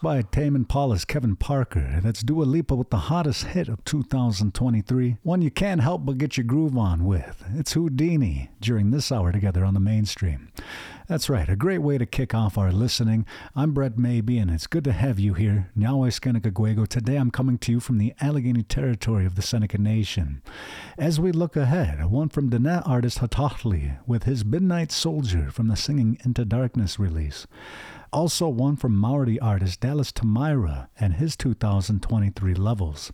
By Tame Impala's Kevin Parker, that's Dua Lipa with the hottest hit of 2023. One you can't help but get your groove on with. It's Houdini during this hour together on the mainstream. That's right, a great way to kick off our listening. I'm Brett Maybe, and it's good to have you here. Nyawe Skenikaguego. Today I'm coming to you from the Allegany territory of the Seneca Nation. As we look ahead, one from Diné artist Hataalii with his Midnight Soldier from the Singing Into Darkness release. Also one from Maori artist Dallas Tamaira and his 2023 levels.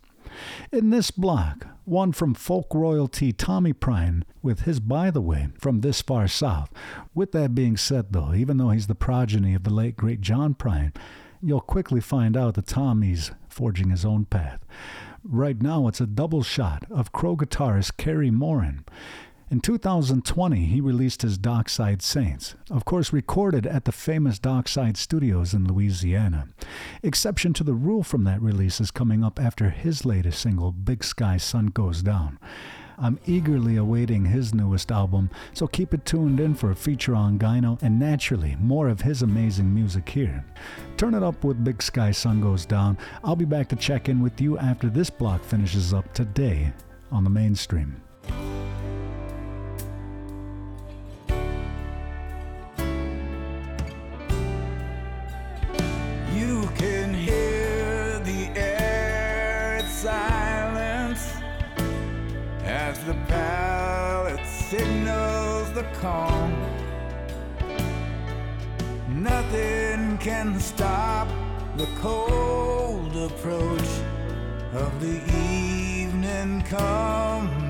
In this block, one from folk royalty Tommy Prine with his By the Way from This Far South. With that being said, though, even though he's the progeny of the late great John Prine, you'll quickly find out that Tommy's forging his own path. Right now, it's a double shot of crow guitarist Cary Morin. In 2020, he released his Dockside Saints, of course, recorded at the famous Dockside Studios in Louisiana. Exception to the rule from that release is coming up after his latest single, Big Sky Sun Goes Down. I'm eagerly awaiting his newest album, so keep it tuned in for a feature on Gyno and naturally more of his amazing music here. Turn it up with Big Sky Sun Goes Down. I'll be back to check in with you after this block finishes up today on the mainstream. Calm. Nothing can stop the cold approach of the evening coming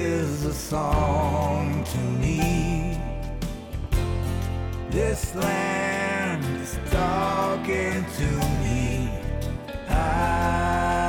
is a song to me. This land is talking to me. I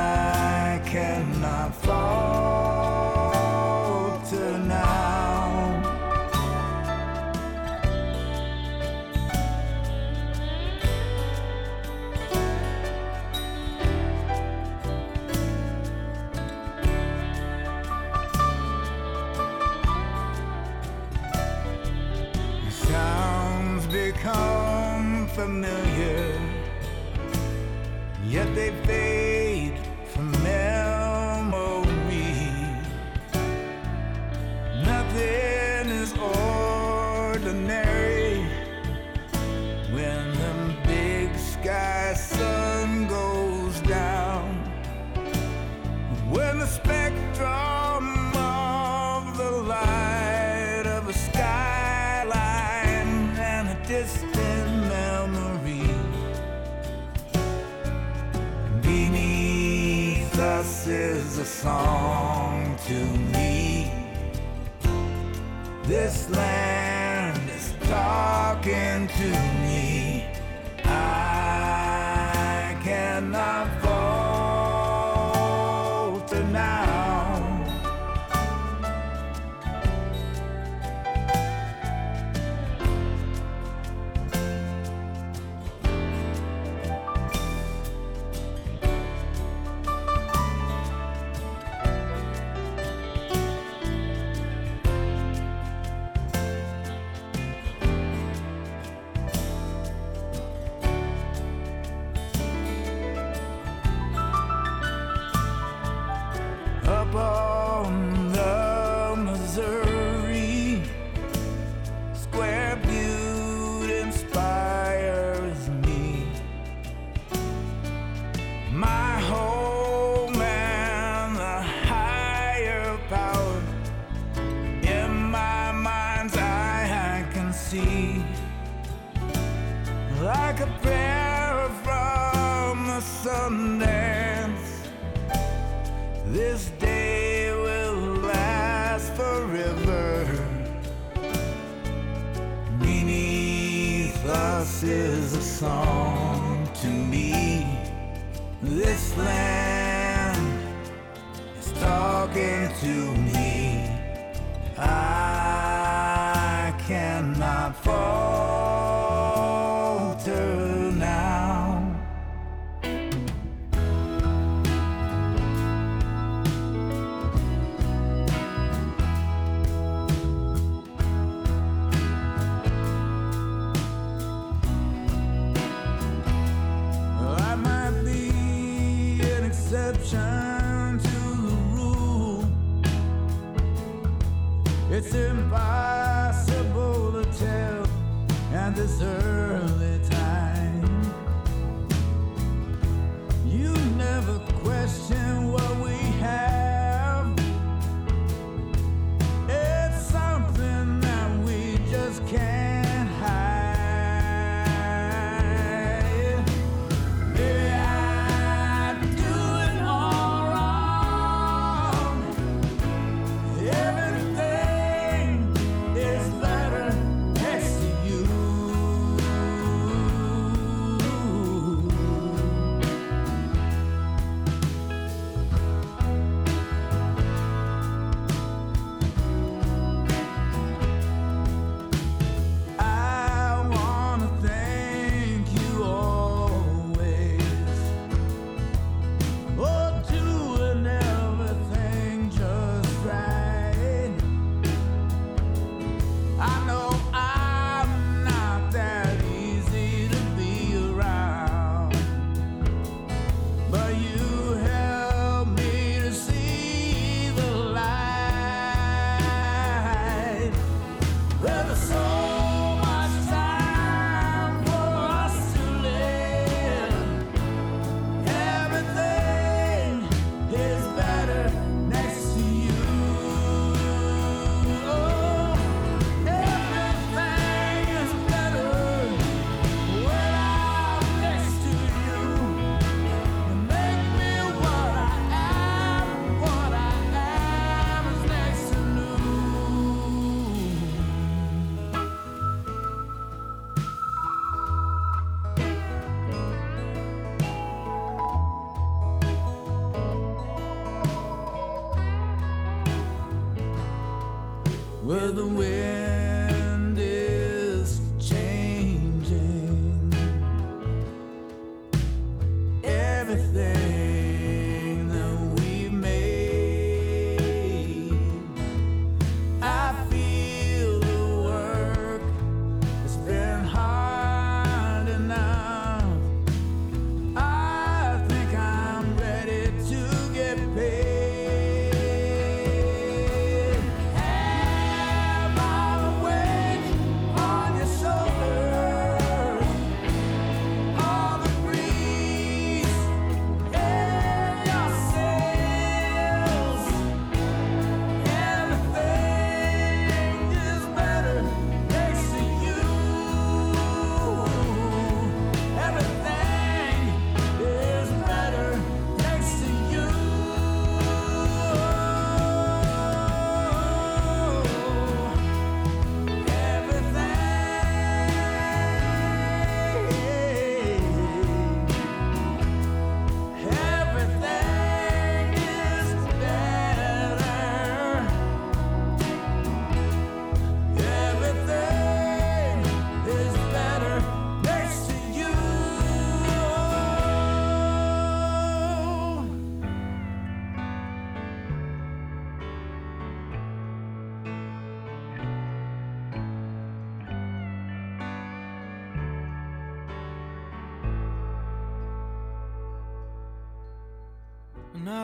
cannot fall.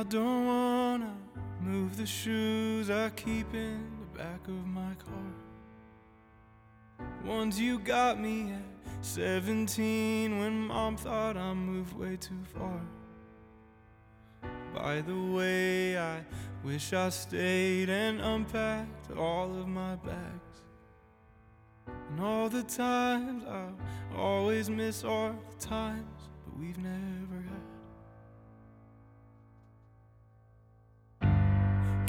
Don't wanna move the shoes I keep in the back of my car. Ones you got me at 17 when mom thought I moved way too far. By the way, I wish I stayed and unpacked all of my bags. And all the times I'll always miss all the times, but we've never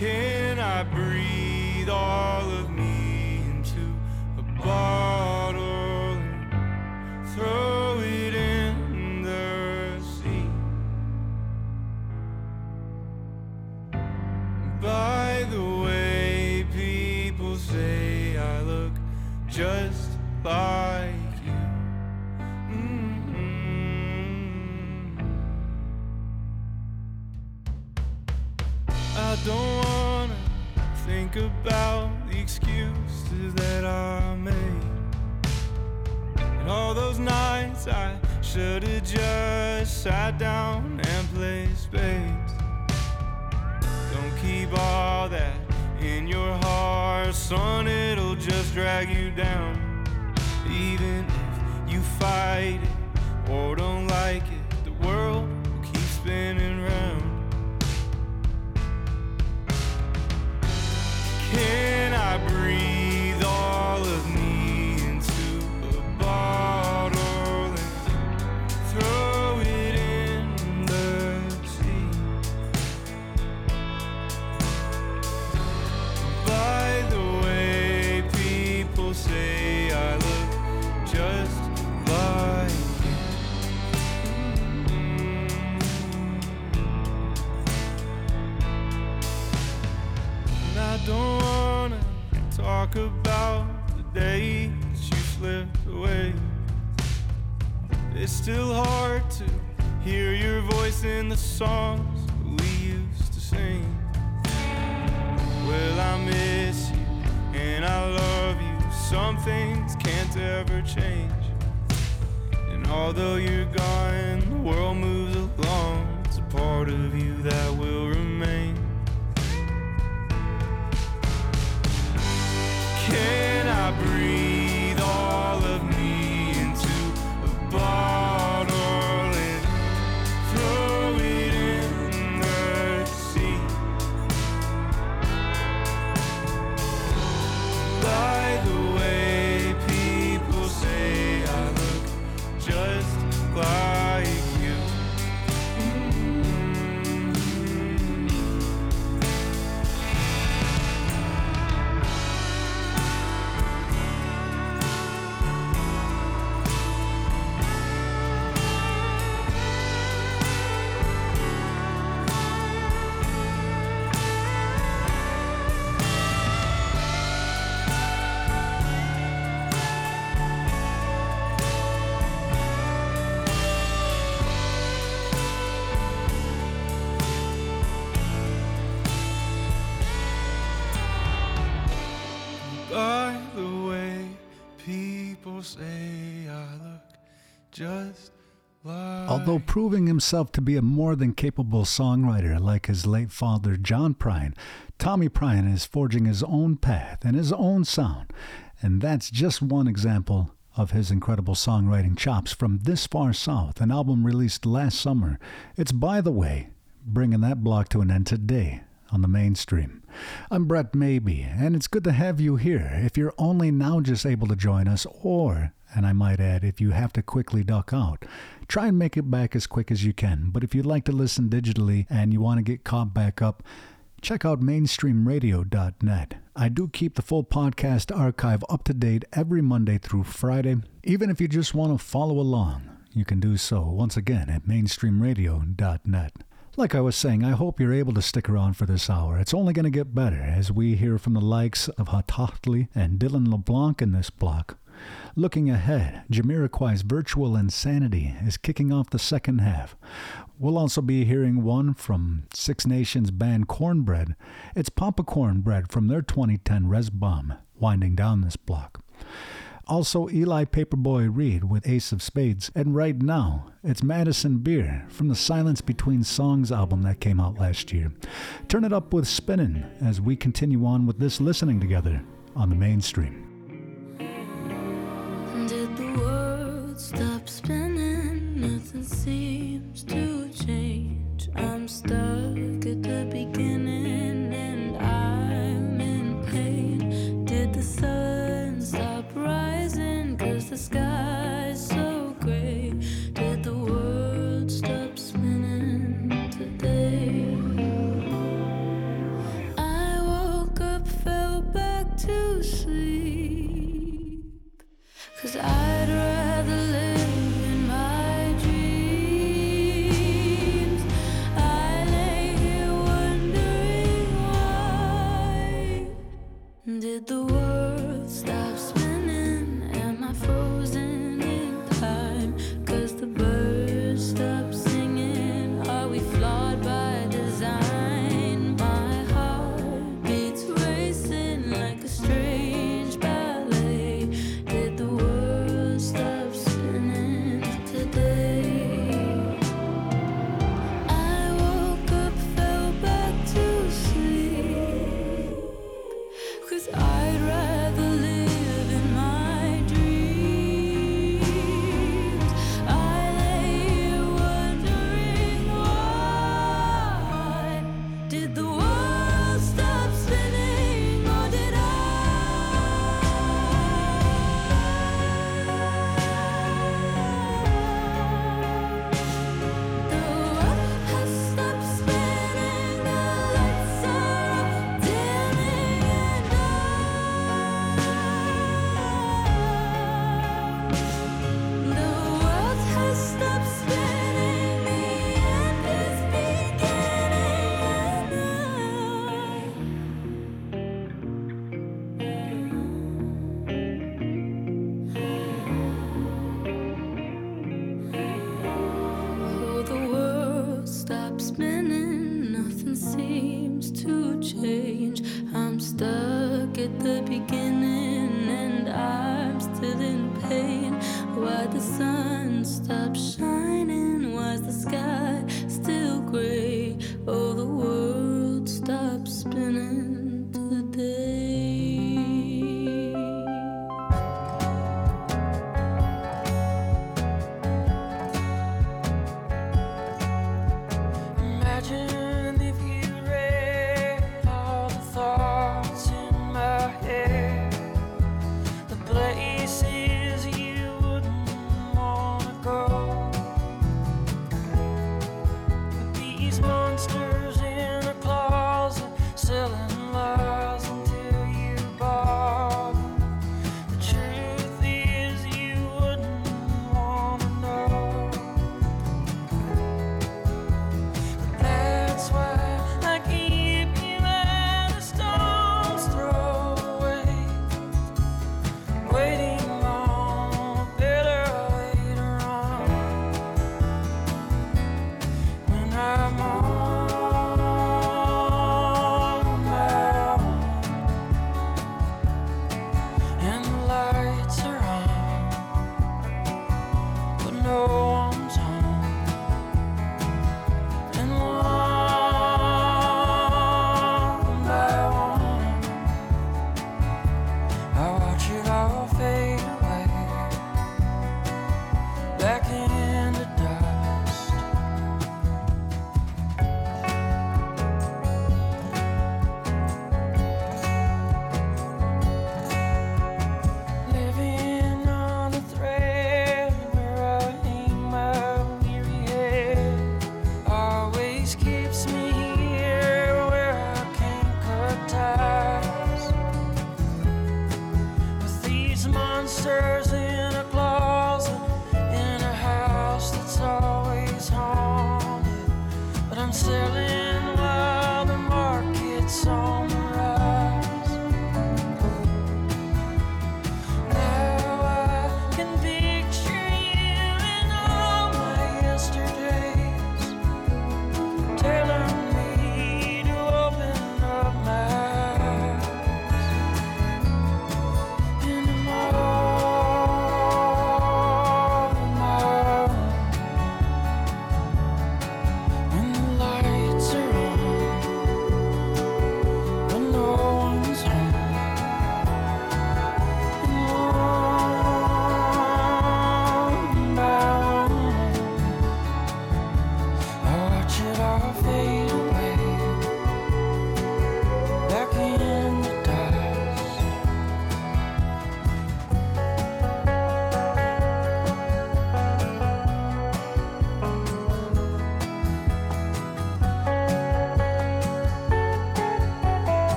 Can I breathe all of me into a bottle think about the excuses that I made. And all those nights I should've just sat down and played spades. Don't keep all that in your heart, son, it'll just drag you down. Even if you fight it or don't like it, the world will keep spinning still hard to hear your voice in the songs we used to sing. Well, I miss you and I love you. Some things can't ever change. And although you're gone, the world moves along. It's a part of you that will remain. Can I breathe Although proving himself to be a more than capable songwriter like his late father John Prine, Tommy Prine is forging his own path and his own sound. And that's just one example of his incredible songwriting chops from This Far South, an album released last summer. It's By the Way, bringing that block to an end today on the mainstream. I'm Brett Maybe, and it's good to have you here. If you're only now just able to join us, or, and I might add, if you have to quickly duck out, try and make it back as quick as you can. But if you'd like to listen digitally and you want to get caught back up, check out mainstreamradio.net. I do keep the full podcast archive up to date every Monday through Friday. Even if you just want to follow along, you can do so once again at mainstreamradio.net. Like I was saying, I hope you're able to stick around for this hour. It's only going to get better as we hear from the likes of Hataalii and Dylan LeBlanc in this block. Looking ahead, Jamiroquai's Virtual Insanity is kicking off the second half. We'll also be hearing one from Six Nations band Cornbred. It's Papa Cornbread from their 2010 Res Bomb, winding down this block. Also, Eli Paperboy Reed with Ace of Spades. And right now, it's Madison Beer from the Silence Between Songs album that came out last year. Turn it up with Spinnin' as we continue on with this listening together on the mainstream. Did the world stop spinning? Nothing seems to change. I'm stuck Cause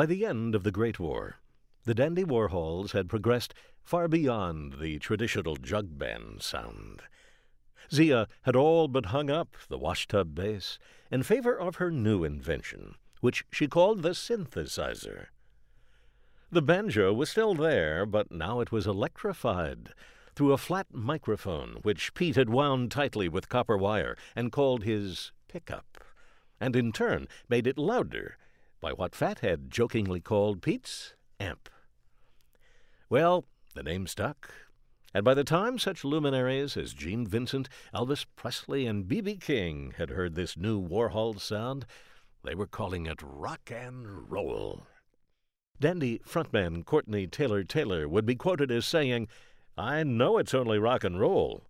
By the end of the Great War, the Dandy Warhols had progressed far beyond the traditional jug band sound. Zia had all but hung up the washtub bass in favor of her new invention, which she called the synthesizer. The banjo was still there, but now it was electrified through a flat microphone which Pete had wound tightly with copper wire and called his pickup, and in turn made it louder by what Fathead jokingly called Pete's amp. Well, the name stuck, and by the time such luminaries as Gene Vincent, Elvis Presley, and B.B. King had heard this new Warhol sound, they were calling it rock and roll. Dandy frontman Courtney Taylor Taylor would be quoted as saying, I know it's only rock and roll,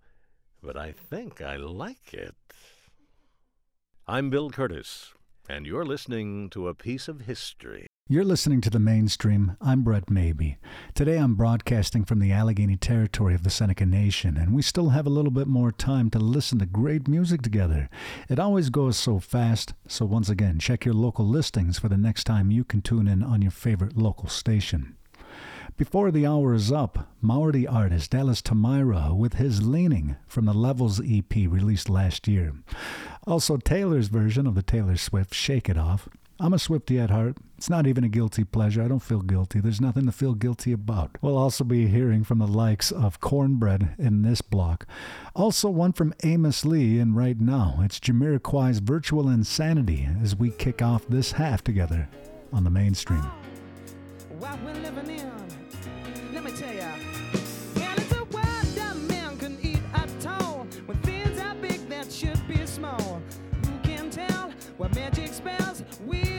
but I think I like it. I'm Bill Curtis, and you're listening to a piece of history. You're listening to the mainstream. I'm Brett Maybee. Today I'm broadcasting from the Allegany territory of the Seneca Nation, and we still have a little bit more time to listen to great music together. It always goes so fast, so once again, check your local listings for the next time you can tune in on your favorite local station. Before the hour is up, Maori artist Dallas Tamaira with his Leaning from the Levels EP released last year. Also, Taylor's version of the Taylor Swift Shake It Off. I'm a Swifty at heart. It's not even a guilty pleasure. I don't feel guilty. There's nothing to feel guilty about. We'll also be hearing from the likes of Cornbred in this block. Also, one from Amos Lee, and right now, it's Jamiroquai's Virtual Insanity as we kick off this half together on the mainstream. What we're living in, what magic spells we'll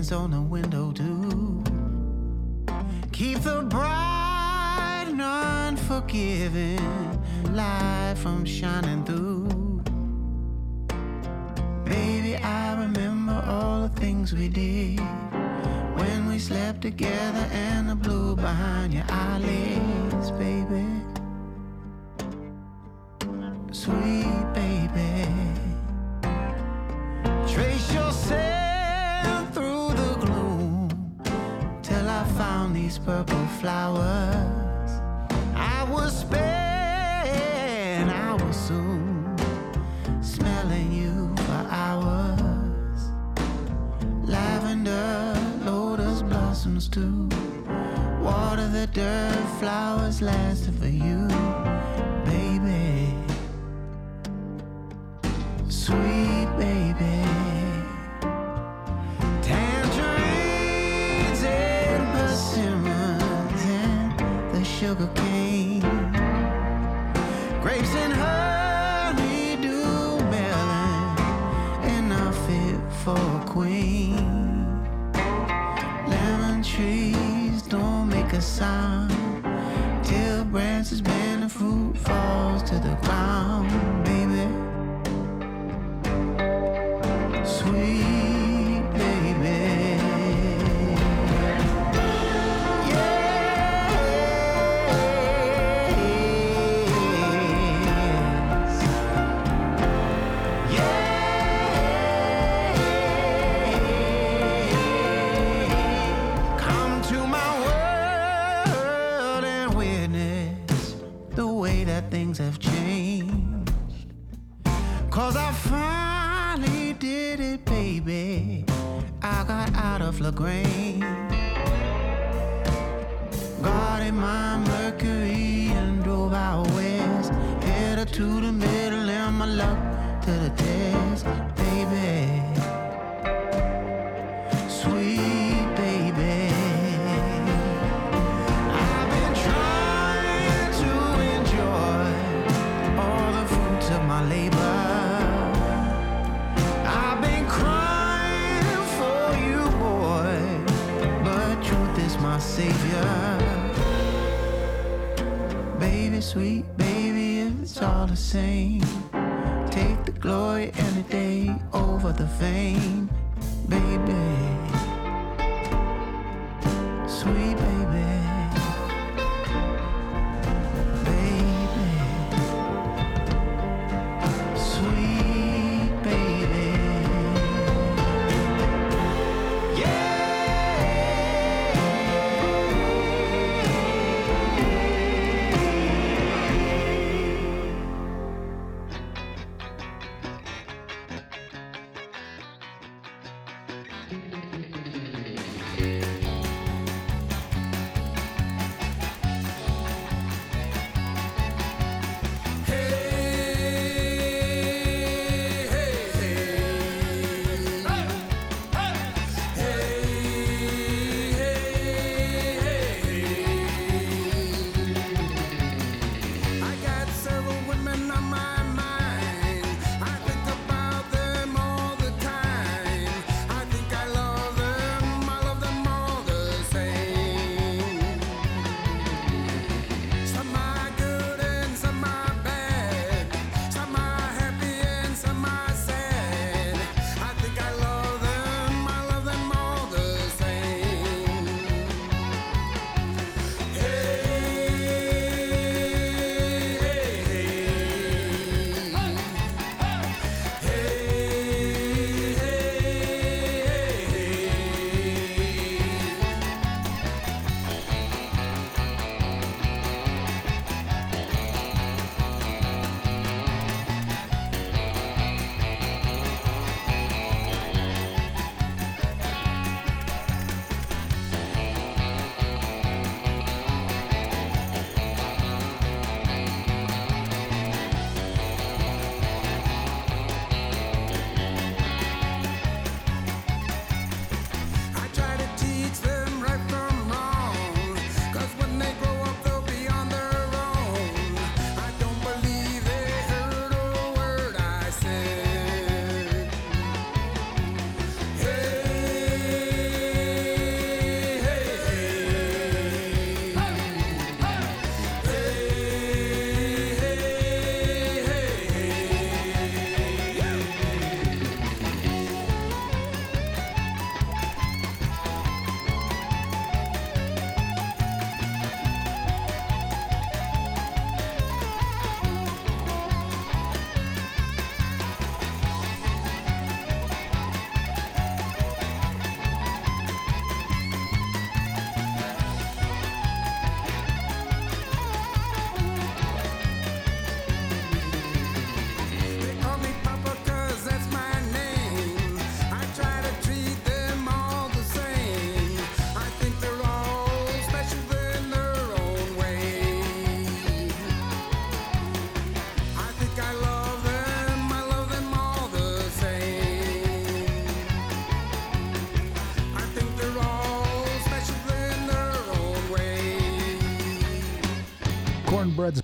curtains on the window too. Keep the bright and unforgiving light from shining through. Baby, I remember all the things we did when we slept together and the blue behind your eyelids, baby. Sweet baby. Purple flowers. I spent, I was soon smelling you for hours. Lavender, lotus blossoms too. Water the dirt, flowers lasting of Lagrange. Guarded my Mercury and drove out west. Headed to the sweet baby, if it's all the same, take the glory any day over the fame, baby.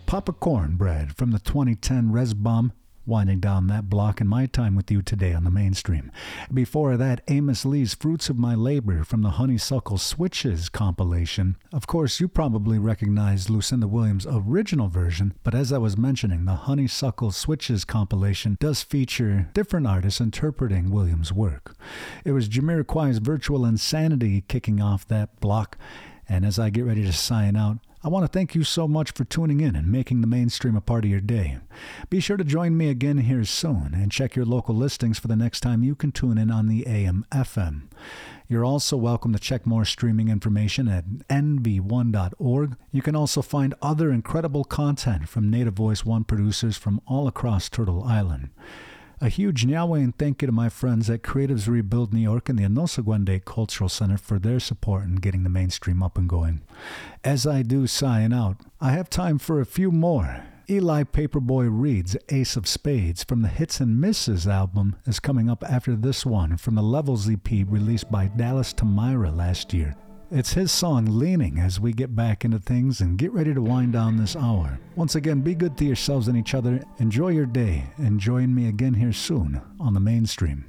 Pappa Corn-bred from the 2010 Resbom winding down that block in my time with you today on the mainstream. Before that, Amos Lee's Fruits of My Labor from the Honeysuckle Switches compilation. Of course, you probably recognize Lucinda Williams' original version, but as I was mentioning, the Honeysuckle Switches compilation does feature different artists interpreting Williams' work. It was Jamiroquai's Virtual Insanity kicking off that block. And as I get ready to sign out, I want to thank you so much for tuning in and making the mainstream a part of your day. Be sure to join me again here soon and check your local listings for the next time you can tune in on the AM FM. You're also welcome to check more streaming information at nv1.org. You can also find other incredible content from Native Voice One producers from all across Turtle Island. A huge nyawe and thank you to my friends at Creatives Rebuild New York and the Anosagwende Cultural Center for their support in getting the mainstream up and going. As I do sign out, I have time for a few more. Eli Paperboy Reed's Ace of Spades from the Hits and Misses album is coming up after this one from the Levels EP released by Dallas Tamaira last year. It's his song Leaning as we get back into things and get ready to wind down this hour. Once again, be good to yourselves and each other. Enjoy your day and join me again here soon on the mainstream.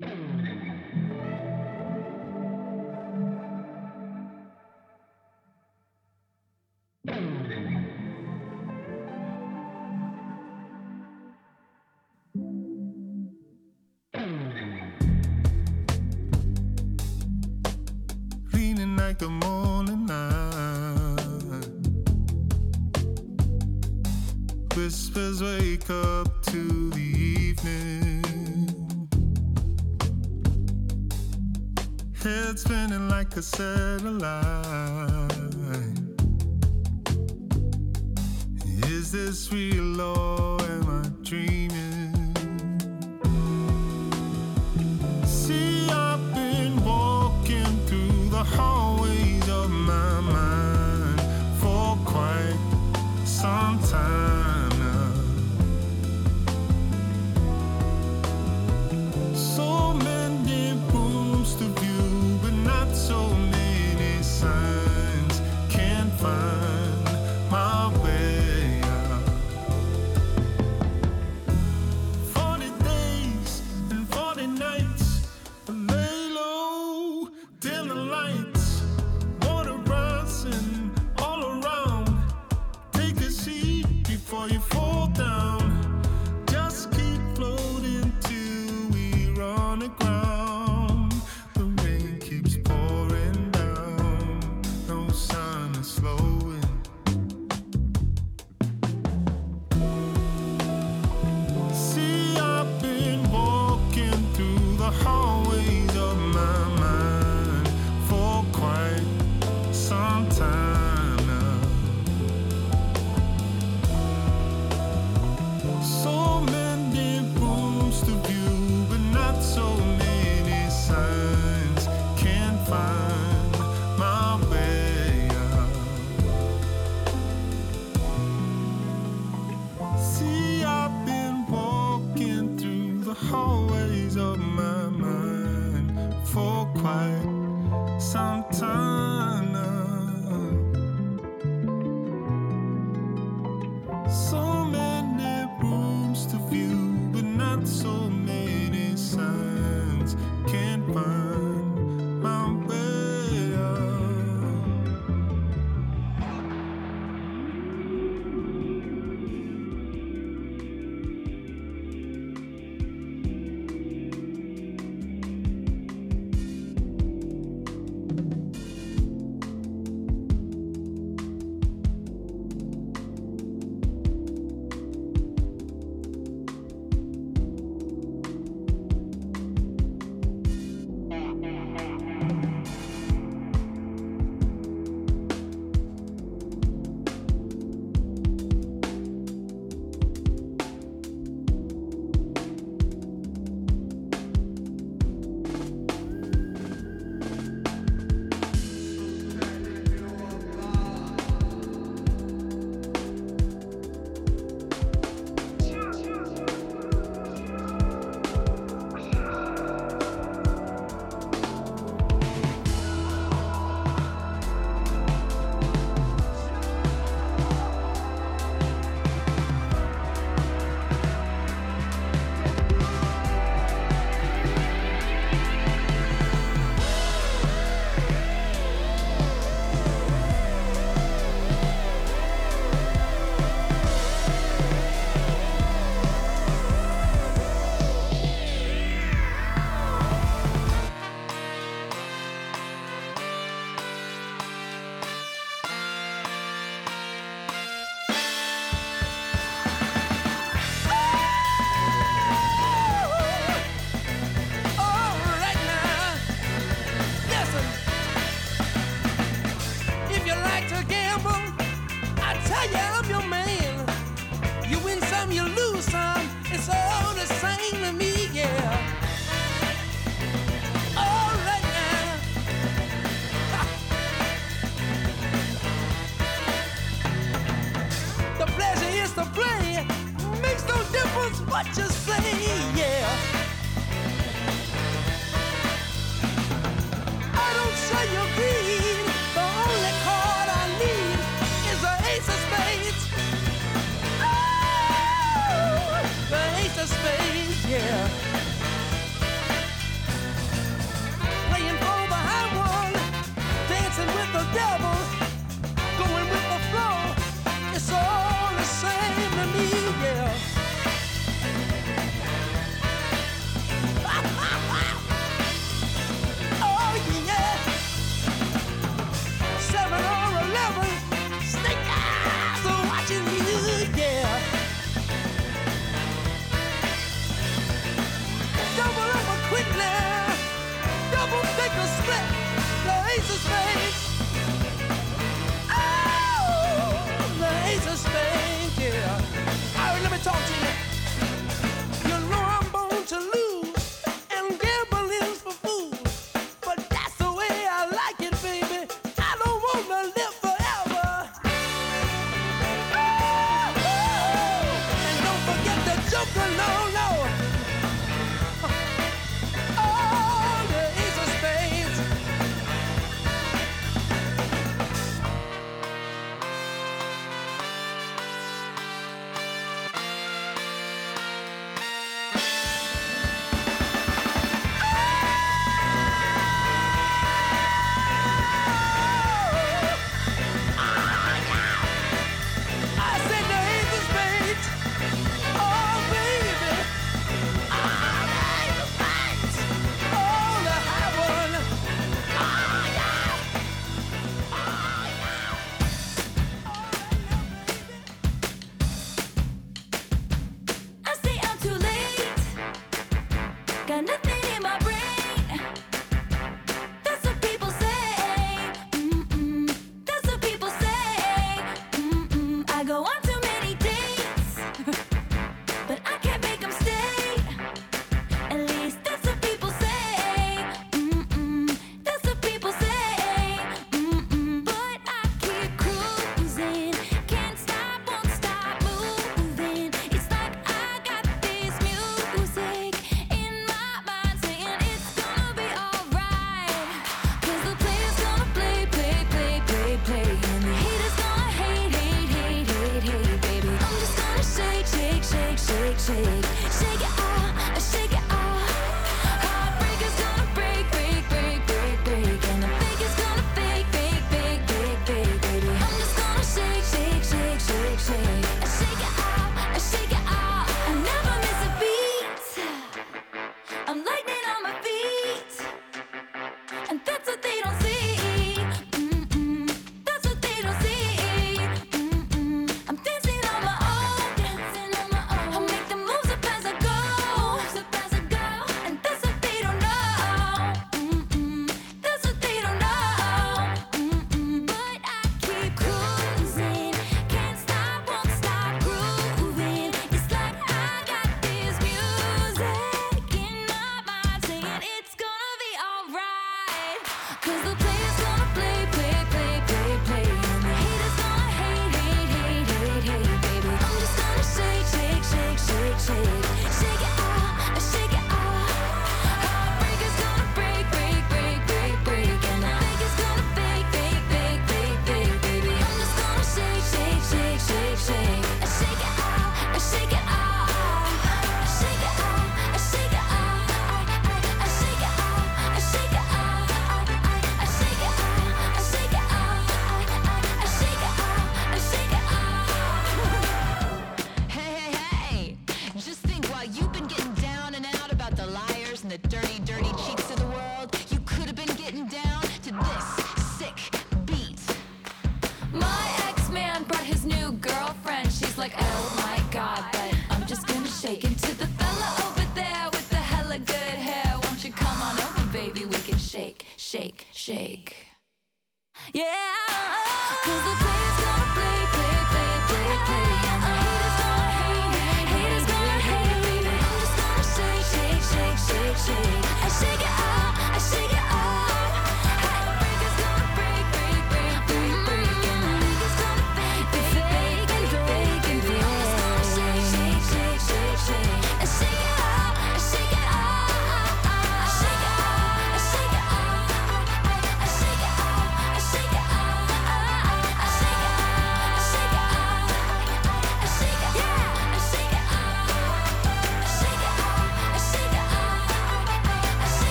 dirty cheeks